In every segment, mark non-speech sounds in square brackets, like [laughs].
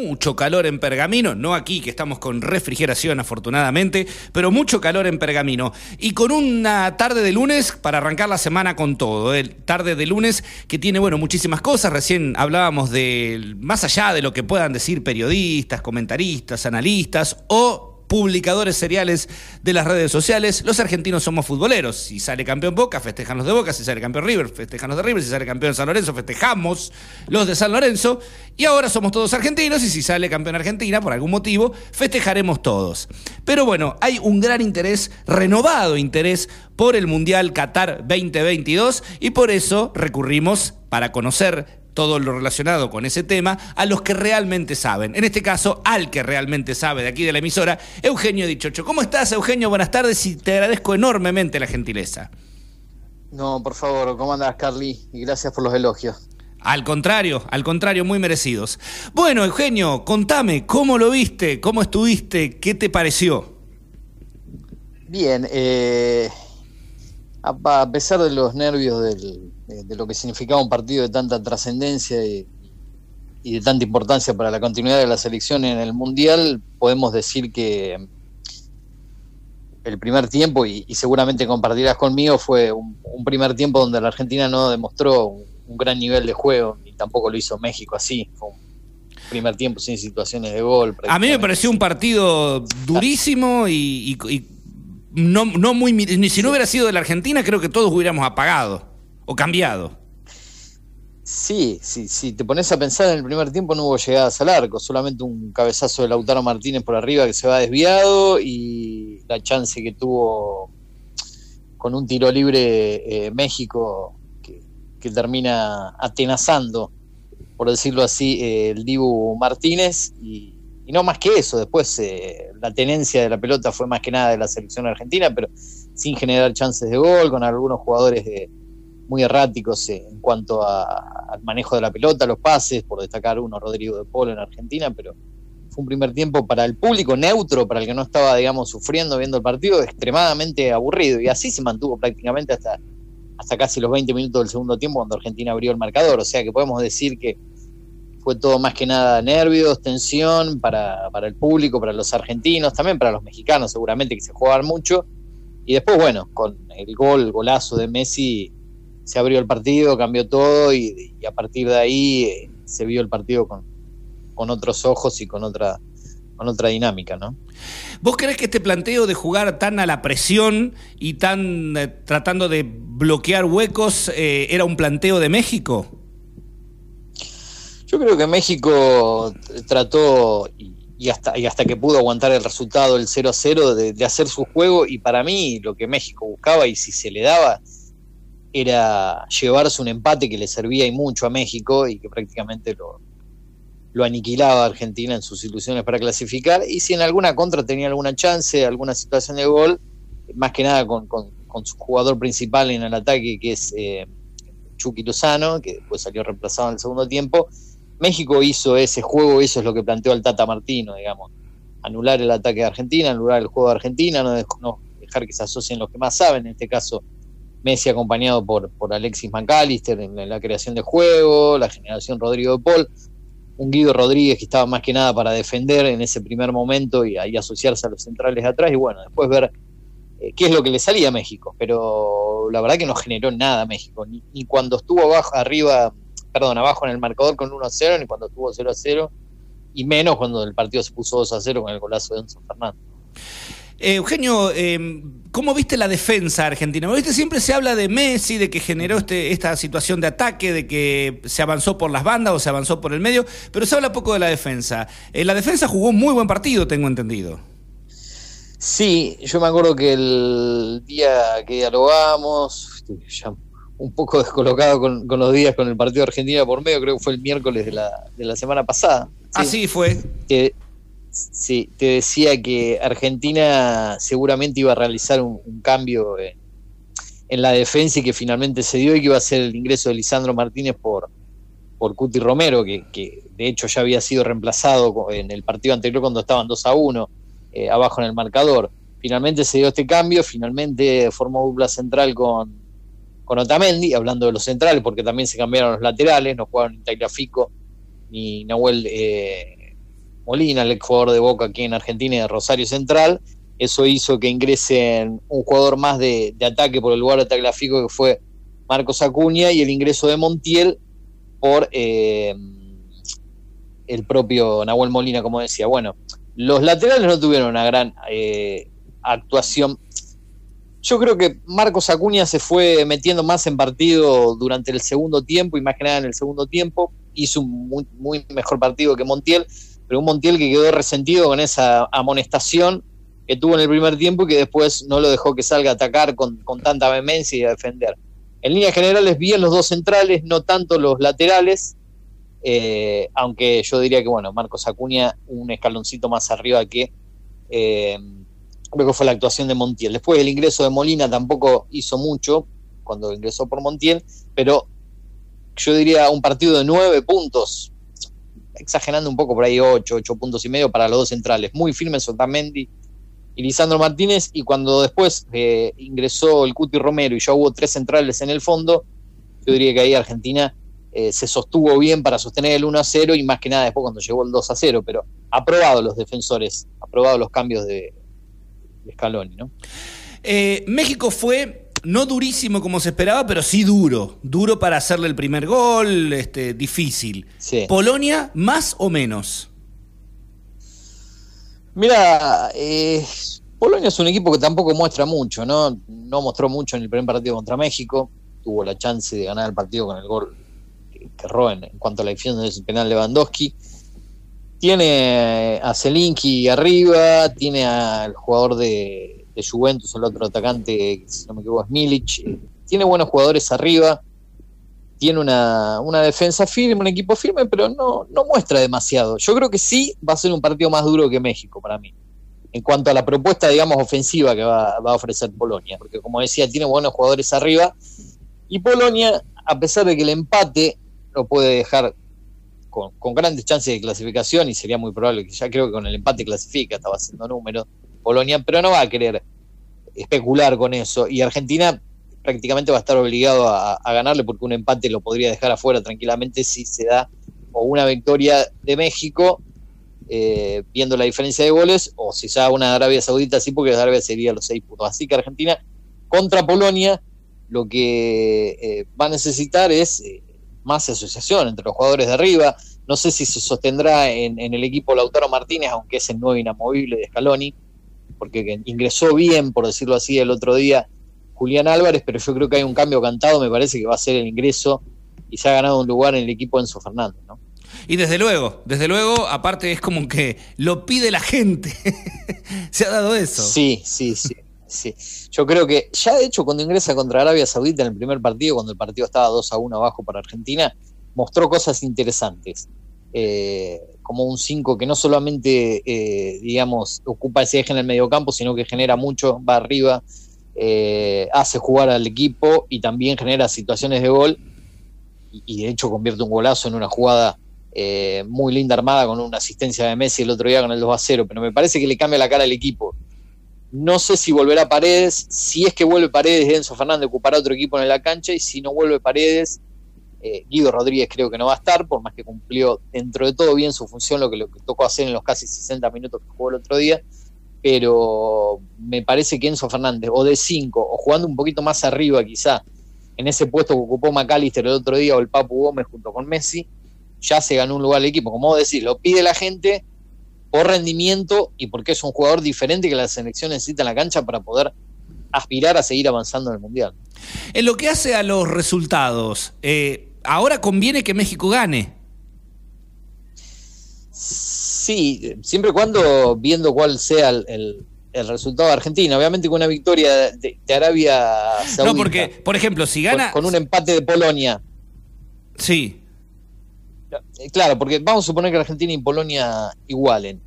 mucho calor en Pergamino, no aquí que estamos con refrigeración afortunadamente, pero mucho calor en Pergamino. Y con una tarde de lunes para arrancar la semana con todo, el tarde de lunes que tiene, bueno, muchísimas cosas, recién hablábamos de, más allá de lo que puedan decir periodistas, comentaristas, analistas o publicadores seriales de las redes sociales. Los argentinos somos futboleros. Si sale campeón Boca, festejan los de Boca. Si sale campeón River, festejan los de River. Si sale campeón San Lorenzo, festejamos los de San Lorenzo. Y ahora somos todos argentinos y si sale campeón Argentina, por algún motivo, festejaremos todos. Pero bueno, hay un gran interés, renovado interés por el Mundial Qatar 2022 y por eso recurrimos para conocer todo lo relacionado con ese tema a los que realmente saben. En este caso, al que realmente sabe de aquí de la emisora, Eugenio Dichocho. ¿Cómo estás, Eugenio? Buenas tardes y te agradezco enormemente la gentileza. No, por favor, ¿cómo andas, Carly? Y gracias por los elogios. Al contrario, al contrario, muy merecidos. Bueno, Eugenio, contame, ¿cómo lo viste? ¿Cómo estuviste? ¿Qué te pareció? Bien, eh, a pesar de los nervios del, de, lo que significaba un partido de tanta trascendencia y, de tanta importancia para la continuidad de la selección en el Mundial, podemos decir que el primer tiempo, y, seguramente compartirás conmigo, fue un, primer tiempo donde la Argentina no demostró un, gran nivel de juego, ni tampoco lo hizo México así. Fue un primer tiempo sin situaciones de gol. A mí me pareció un partido durísimo y, no, no muy... Si no hubiera sido de la Argentina, creo que todos hubiéramos apagado o cambiado. Sí, sí, sí, te pones a pensar en el primer tiempo no hubo llegadas al arco, solamente un cabezazo de Lautaro Martínez por arriba que se va desviado y la chance que tuvo con un tiro libre eh, México que, termina atenazando, por decirlo así, eh, el Dibu Martínez y, no más que eso, después eh, la tenencia de la pelota fue más que nada de la selección argentina, pero sin generar chances de gol, con algunos jugadores de muy erráticos en cuanto al manejo de la pelota, los pases, por destacar uno, Rodrigo de Polo en Argentina, pero fue un primer tiempo para el público neutro, para el que no estaba, digamos, sufriendo viendo el partido, extremadamente aburrido. Y así se mantuvo prácticamente hasta, hasta casi los 20 minutos del segundo tiempo cuando Argentina abrió el marcador. O sea que podemos decir que fue todo más que nada nervios, tensión para, para el público, para los argentinos, también para los mexicanos seguramente que se jugaban mucho. Y después, bueno, con el gol, el golazo de Messi, se abrió el partido, cambió todo y, a partir de ahí eh, se vio el partido con, con, otros ojos y con otra, con otra dinámica, ¿no? ¿Vos crees que este planteo de jugar tan a la presión y tan eh, tratando de bloquear huecos eh, era un planteo de México? Yo creo que México trató y, hasta, y hasta que pudo aguantar el resultado del 0 a 0 de, hacer su juego y para mí lo que México buscaba y si se le daba era llevarse un empate que le servía y mucho a México y que prácticamente lo, aniquilaba Argentina en sus ilusiones para clasificar. Y si en alguna contra tenía alguna chance, alguna situación de gol, más que nada con, su jugador principal en el ataque, que es eh, Chucky Lozano, que después salió reemplazado en el segundo tiempo, México hizo ese juego, eso es lo que planteó el Tata Martino, digamos. Anular el ataque de Argentina, anular el juego de Argentina, no, dejar que se asocien los que más saben, en este caso Messi acompañado por, por Alexis McAllister en, la creación de juego, la generación Rodrigo de Paul, un Guido Rodríguez que estaba más que nada para defender en ese primer momento y ahí asociarse a los centrales de atrás y bueno, después ver eh, qué es lo que le salía a México, pero la verdad que no generó nada México, ni, cuando estuvo abajo, arriba, perdón, abajo en el marcador con 1-0, ni cuando estuvo 0-0, y menos cuando el partido se puso 2-0 con el golazo de Enzo Fernández. Eh, Eugenio, eh, ¿cómo viste la defensa argentina? ¿Viste? Siempre se habla de Messi, de que generó este, esta situación de ataque, de que se avanzó por las bandas o se avanzó por el medio, pero se habla poco de la defensa. Eh, la defensa jugó un muy buen partido, tengo entendido. Sí, yo me acuerdo que el día que dialogamos, ya un poco [laughs] descolocado con, los días con el partido de Argentina por medio, creo que fue el miércoles de la, de la semana pasada. Así fue. Sí, te decía que Argentina seguramente iba a realizar un, cambio en, la defensa y que finalmente se dio y que iba a ser el ingreso de Lisandro Martínez por, por Cuti Romero, que, de hecho ya había sido reemplazado en el partido anterior cuando estaban 2 a 1 eh, abajo en el marcador. Finalmente se dio este cambio, finalmente formó dupla central con, con Otamendi, hablando de los centrales, porque también se cambiaron los laterales, no jugaron ni Tagliafico ni Nahuel eh, Molina, el ex jugador de Boca aquí en Argentina y de Rosario Central. Eso hizo que ingresen un jugador más de, ataque por el lugar de Tagliafico, que fue Marcos Acuña, y el ingreso de Montiel por eh, el propio Nahuel Molina, como decía. Bueno, los laterales no tuvieron una gran eh, actuación. Yo creo que Marcos Acuña se fue metiendo más en partido durante el segundo tiempo y más que nada en el segundo tiempo. Hizo un muy, mejor partido que Montiel, pero un Montiel que quedó resentido con esa amonestación que tuvo en el primer tiempo y que después no lo dejó que salga a atacar con, con tanta vehemencia y a defender. En líneas generales, bien los dos centrales, no tanto los laterales, eh, aunque yo diría que, bueno, Marcos Acuña un escaloncito más arriba que eh, creo que fue la actuación de Montiel. Después el ingreso de Molina tampoco hizo mucho cuando ingresó por Montiel, pero yo diría un partido de nueve puntos, exagerando un poco por ahí ocho, ocho puntos y medio para los dos centrales, muy firmes Otamendi y Lisandro Martínez, y cuando después eh, ingresó el Cuti Romero y ya hubo tres centrales en el fondo, yo diría que ahí Argentina eh, se sostuvo bien para sostener el 1 a 0 y más que nada después cuando llegó el 2 a 0, pero aprobado los defensores, aprobado los cambios de, Scaloni, ¿no? Eh, México fue no durísimo como se esperaba, pero sí duro. Duro para hacerle el primer gol, este, difícil. Polonia, más o menos. Mira, eh, Polonia es un equipo que tampoco muestra mucho, ¿no? No mostró mucho en el primer partido contra México. Tuvo la chance de ganar el partido con el gol que roben en cuanto a la definición del penal Lewandowski. Tiene a Zelinki arriba, tiene al jugador de, Juventus, el otro atacante, si no me equivoco, es Milic. Tiene buenos jugadores arriba, tiene una, defensa firme, un equipo firme, pero no, no muestra demasiado. Yo creo que sí va a ser un partido más duro que México para mí en cuanto a la propuesta, digamos, ofensiva que va, va, a ofrecer Polonia, porque como decía, tiene buenos jugadores arriba, y Polonia, a pesar de que el empate lo puede dejar con, grandes chances de clasificación y sería muy probable que ya creo que con el empate clasifica, estaba haciendo números Polonia, pero no va a querer especular con eso. Y Argentina prácticamente va a estar obligado a, ganarle porque un empate lo podría dejar afuera tranquilamente si se da o una victoria de México eh, viendo la diferencia de goles o si da una Arabia Saudita sí porque Arabia sería los seis puntos. Así que Argentina contra Polonia lo que eh, va a necesitar es eh, más asociación entre los jugadores de arriba. No sé si se sostendrá en, el equipo Lautaro Martínez, aunque es el nuevo inamovible de Scaloni, porque ingresó bien, por decirlo así, el otro día Julián Álvarez, pero yo creo que hay un cambio cantado, me parece que va a ser el ingreso y se ha ganado un lugar en el equipo Enzo Fernández, ¿no? Y desde luego, desde luego, aparte es como que lo pide la gente. [laughs] se ha dado eso. Sí, sí, sí. Sí, yo creo que ya de hecho cuando ingresa contra Arabia Saudita en el primer partido, cuando el partido estaba 2 a 1 abajo para Argentina, mostró cosas interesantes. Eh, como un 5 que no solamente, eh, digamos, ocupa ese eje en el mediocampo, sino que genera mucho, va arriba, eh, hace jugar al equipo y también genera situaciones de gol. Y, y de hecho convierte un golazo en una jugada muy linda armada con una asistencia de Messi el otro día con el 2 a 0. Pero me parece que le cambia la cara al equipo no sé si volverá Paredes. Si es que vuelve Paredes, Enzo Fernández ocupará otro equipo en la cancha. Y si no vuelve Paredes, eh, Guido Rodríguez creo que no va a estar, por más que cumplió dentro de todo bien su función, lo que, lo que tocó hacer en los casi 60 minutos que jugó el otro día. Pero me parece que Enzo Fernández, o de 5, o jugando un poquito más arriba quizá, en ese puesto que ocupó McAllister el otro día, o el Papu Gómez junto con Messi, ya se ganó un lugar al equipo. Como vos decís, lo pide la gente por rendimiento y porque es un jugador diferente que la selección necesita en la cancha para poder aspirar a seguir avanzando en el Mundial. En lo que hace a los resultados, eh, ahora conviene que México gane. Sí, siempre y cuando viendo cuál sea el, resultado de Argentina. Obviamente con una victoria de, Arabia Saudita. No, porque, por ejemplo, si gana. con un empate de Polonia. Sí. Eh, claro, porque vamos a suponer que Argentina y Polonia igualen.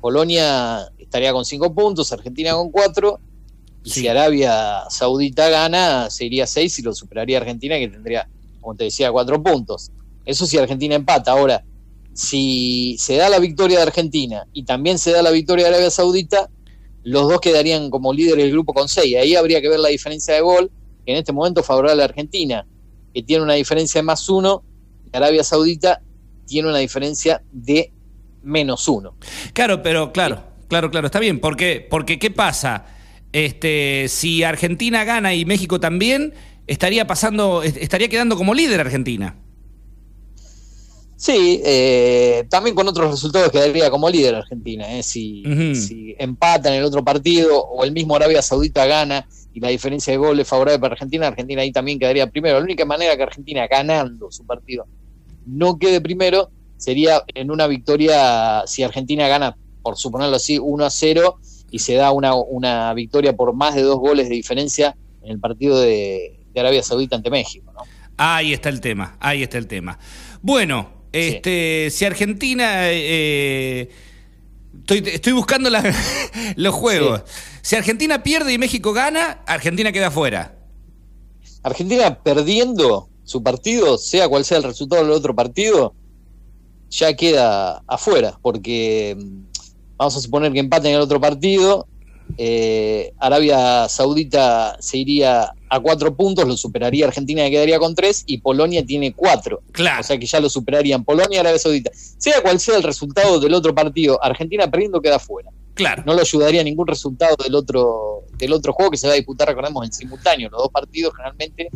Polonia estaría con cinco puntos, Argentina con cuatro, y si Arabia Saudita gana, se iría seis y lo superaría Argentina, que tendría, como te decía, cuatro puntos. Eso si Argentina empata. Ahora, si se da la victoria de Argentina y también se da la victoria de Arabia Saudita, los dos quedarían como líderes del grupo con seis. Ahí habría que ver la diferencia de gol, que en este momento favorable a Argentina, que tiene una diferencia de más uno, Arabia Saudita tiene una diferencia de menos uno. Claro, pero claro, claro, claro, está bien. ¿Por qué? Porque ¿qué pasa? Este, si Argentina gana y México también, estaría pasando, estaría quedando como líder Argentina. Sí, eh, también con otros resultados quedaría como líder Argentina. Eh. Si, si empatan el otro partido o el mismo Arabia Saudita gana y la diferencia de goles favorable para Argentina, Argentina ahí también quedaría primero. La única manera que Argentina ganando su partido no quede primero sería en una victoria, si Argentina gana, por suponerlo así, 1 a 0 y se da una, una victoria por más de dos goles de diferencia en el partido de, Arabia Saudita ante México. ¿no? Ahí está el tema, ahí está el tema. Bueno, este, si Argentina... Eh, estoy, buscando [laughs] los juegos. Si Argentina pierde y México gana, Argentina queda fuera. Argentina perdiendo su partido, sea cual sea el resultado del otro partido, ya queda afuera, porque mm, vamos a suponer que empaten el otro partido, eh, Arabia Saudita se iría a cuatro puntos, lo superaría Argentina y quedaría con tres, y Polonia tiene cuatro. Claro. O sea que ya lo superarían Polonia y Arabia Saudita. Sea cual sea el resultado del otro partido, Argentina perdiendo queda fuera. Claro. No lo ayudaría ningún resultado del otro, del otro juego que se va a disputar, recordemos, en simultáneo. Los dos partidos generalmente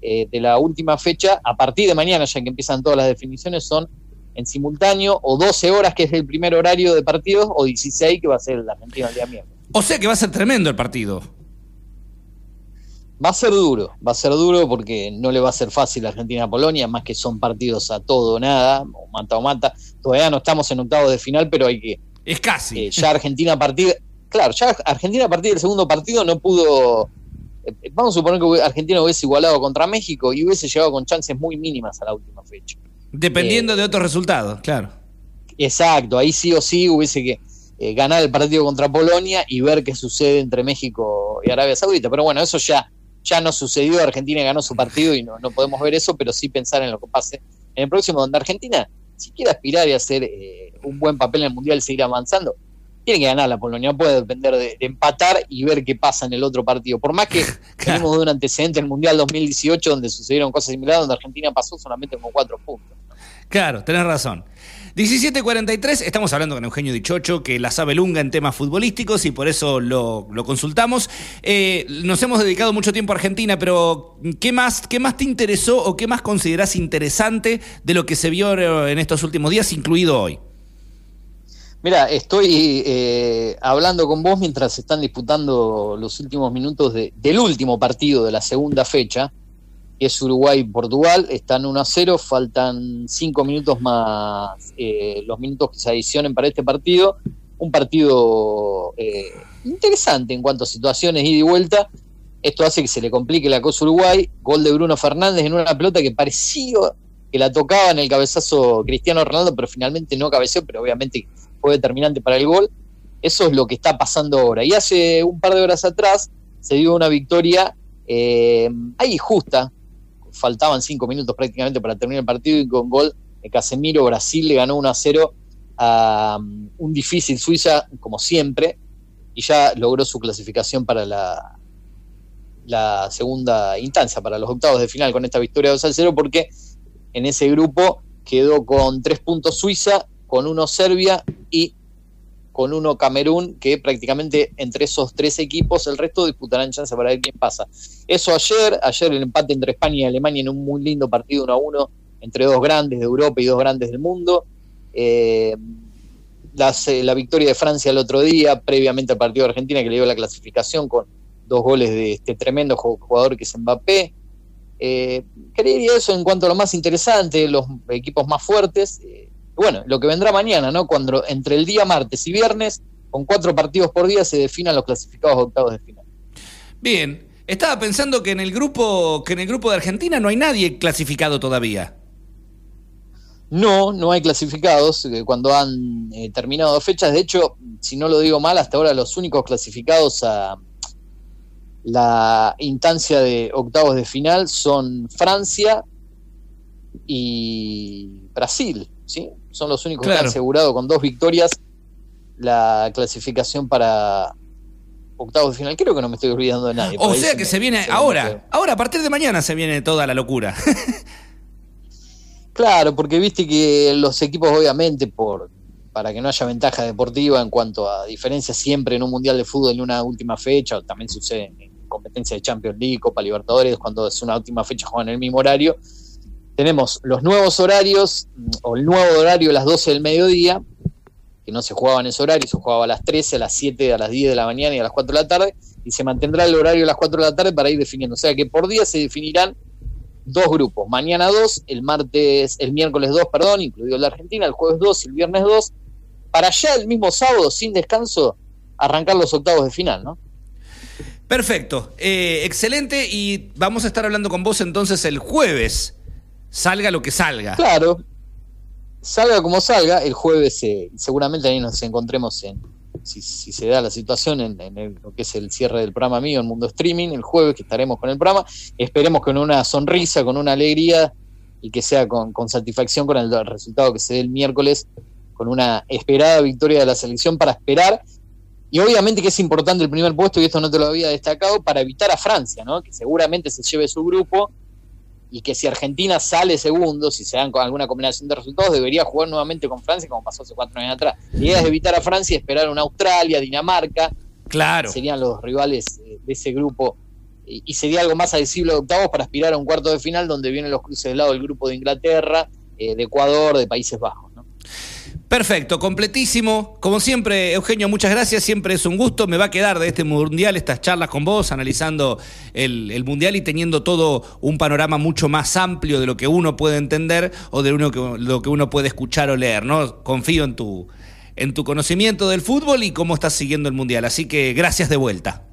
eh, de la última fecha, a partir de mañana, ya que empiezan todas las definiciones, son en simultáneo, o 12 horas, que es el primer horario de partidos, o 16, que va a ser la Argentina el día miércoles. O sea que va a ser tremendo el partido. Va a ser duro, va a ser duro porque no le va a ser fácil a Argentina a Polonia, más que son partidos a todo o nada, o mata o mata. Todavía no estamos en octavos de final, pero hay que. Es casi. Eh, ya Argentina a partir. Claro, ya Argentina a partir del segundo partido no pudo. Eh, vamos a suponer que Argentina hubiese igualado contra México y hubiese llegado con chances muy mínimas a la última fecha. Dependiendo eh, de otros resultados, claro. Exacto, ahí sí o sí hubiese que eh, ganar el partido contra Polonia y ver qué sucede entre México y Arabia Saudita. Pero bueno, eso ya, ya no sucedió, Argentina ganó su partido y no, no podemos ver eso, pero sí pensar en lo que pase en el próximo, donde Argentina, si quiere aspirar y hacer eh, un buen papel en el Mundial, seguir avanzando, tiene que ganar la Polonia, no puede depender de, empatar y ver qué pasa en el otro partido. Por más que [laughs] tenemos de un antecedente en el Mundial 2018 donde sucedieron cosas similares, donde Argentina pasó solamente con cuatro puntos. Claro, tenés razón. 17.43, estamos hablando con Eugenio Dichocho, que la sabe lunga en temas futbolísticos y por eso lo, consultamos. Eh, nos hemos dedicado mucho tiempo a Argentina, pero ¿qué más, ¿qué más te interesó o qué más considerás interesante de lo que se vio en estos últimos días, incluido hoy? Mira, estoy eh, hablando con vos mientras se están disputando los últimos minutos del último partido de la segunda fecha que es Uruguay-Portugal, están 1 a 0, faltan 5 minutos más eh, los minutos que se adicionen para este partido. Un partido eh, interesante en cuanto a situaciones ida y vuelta. Esto hace que se le complique la cosa Uruguay. Gol de Bruno Fernández en una pelota que parecía que la tocaba en el cabezazo Cristiano Ronaldo, pero finalmente no cabeció, pero obviamente fue determinante para el gol. Eso es lo que está pasando ahora. Y hace un par de horas atrás se dio una victoria eh, ahí justa faltaban cinco minutos prácticamente para terminar el partido y con gol de Casemiro Brasil le ganó 1 a 0 a um, un difícil Suiza, como siempre, y ya logró su clasificación para la, segunda instancia, para los octavos de final con esta victoria 2 a 0, porque en ese grupo quedó con tres puntos Suiza, con uno Serbia y con uno Camerún, que prácticamente entre esos tres equipos el resto disputarán chance para ver quién pasa. Eso ayer, ayer el empate entre España y Alemania en un muy lindo partido 1 a 1 entre dos grandes de Europa y dos grandes del mundo. Eh, eh, la victoria de Francia el otro día, previamente al partido de Argentina que le dio la clasificación con dos goles de este tremendo jugador que es Mbappé. Eh, creería eso en cuanto a lo más interesante, los equipos más fuertes. Bueno, lo que vendrá mañana, ¿no? Cuando entre el día martes y viernes, con cuatro partidos por día, se definan los clasificados octavos de final. Bien, estaba pensando que en el grupo, que en el grupo de Argentina no hay nadie clasificado todavía. No, no hay clasificados eh, cuando han eh, terminado fechas. De hecho, si no lo digo mal, hasta ahora los únicos clasificados a la instancia de octavos de final son Francia y Brasil, ¿sí? son los únicos que han asegurado con dos victorias la clasificación para octavos de final. Creo que no me estoy olvidando de nadie. O sea que se viene ahora, ahora a partir de mañana se viene toda la locura. [laughs] claro, porque viste que los equipos obviamente por para que no haya ventaja deportiva en cuanto a diferencias siempre en un mundial de fútbol en una última fecha, también sucede en competencia de Champions League, Copa Libertadores, cuando es una última fecha juegan en el mismo horario. Tenemos los nuevos horarios, o el nuevo horario a las 12 del mediodía, que no se jugaba en ese horario, se jugaba a las 13, a las 7, a las 10 de la mañana y a las 4 de la tarde, y se mantendrá el horario a las 4 de la tarde para ir definiendo. O sea que por día se definirán dos grupos, mañana dos, el martes, el miércoles dos, perdón, incluido la Argentina, el jueves dos y el viernes dos, para ya el mismo sábado, sin descanso, arrancar los octavos de final, ¿no? Perfecto, eh, excelente y vamos a estar hablando con vos entonces el jueves, salga lo que salga. Claro, salga como salga, el jueves eh, seguramente ahí nos encontremos en, si, se da la situación en, lo que es el cierre del programa mío en Mundo Streaming, el jueves que estaremos con el programa, esperemos con una sonrisa, con una alegría y que sea con, satisfacción con el, resultado que se dé el miércoles, con una esperada victoria de la selección para esperar. Y obviamente que es importante el primer puesto, y esto no te lo había destacado, para evitar a Francia, ¿no? que seguramente se lleve su grupo y que si Argentina sale segundo, si se dan con alguna combinación de resultados, debería jugar nuevamente con Francia, como pasó hace cuatro años atrás. La idea es evitar a Francia y esperar una Australia, Dinamarca. Claro. Serían los rivales eh, de ese grupo. Y, sería algo más adhesible de octavos para aspirar a un cuarto de final donde vienen los cruces del lado del grupo de Inglaterra, eh, de Ecuador, de Países Bajos. Perfecto, completísimo. Como siempre, Eugenio, muchas gracias. Siempre es un gusto. Me va a quedar de este mundial estas charlas con vos, analizando el, mundial y teniendo todo un panorama mucho más amplio de lo que uno puede entender o de lo que uno puede escuchar o leer. ¿no? Confío en tu, en tu conocimiento del fútbol y cómo estás siguiendo el mundial. Así que gracias de vuelta.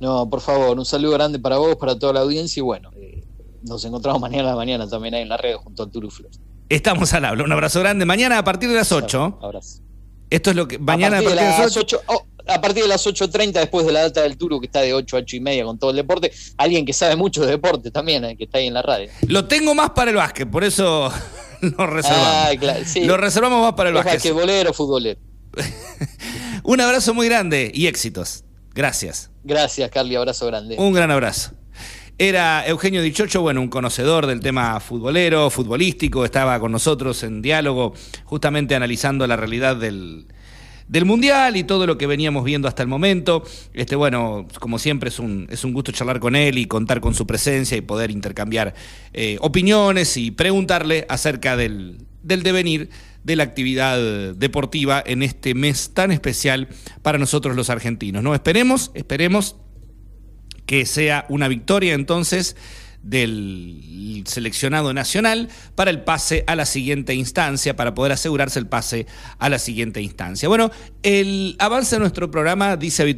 No, por favor, un saludo grande para vos, para toda la audiencia y bueno, eh, nos encontramos mañana a la mañana también ahí en la red junto al Turuflor. Estamos al habla. Un abrazo grande. Mañana a partir de las 8. Abrazo. Esto es lo que. Mañana a partir, de, las 8. a partir de las 8.30, después de la data del Turo, que está de 8 a 8 y media con todo el deporte. Alguien que sabe mucho de deporte también, eh, que está ahí en la radio. Lo tengo más para el básquet, por eso [laughs] lo reservamos. Ah, claro, sí. Lo reservamos más para el básquet. Basquetbolero, futbolero. [laughs] Un abrazo muy grande y éxitos. Gracias. Gracias, Carly. Abrazo grande. Un gran abrazo. Era Eugenio Dichocho, bueno, un conocedor del tema futbolero, futbolístico, estaba con nosotros en diálogo, justamente analizando la realidad del, Mundial y todo lo que veníamos viendo hasta el momento. Este, bueno, como siempre es un, es un gusto charlar con él y contar con su presencia y poder intercambiar eh, opiniones y preguntarle acerca del, del devenir de la actividad deportiva en este mes tan especial para nosotros los argentinos. ¿no? Esperemos, esperemos que sea una victoria entonces del seleccionado nacional para el pase a la siguiente instancia, para poder asegurarse el pase a la siguiente instancia. Bueno, el avance de nuestro programa dice habitualmente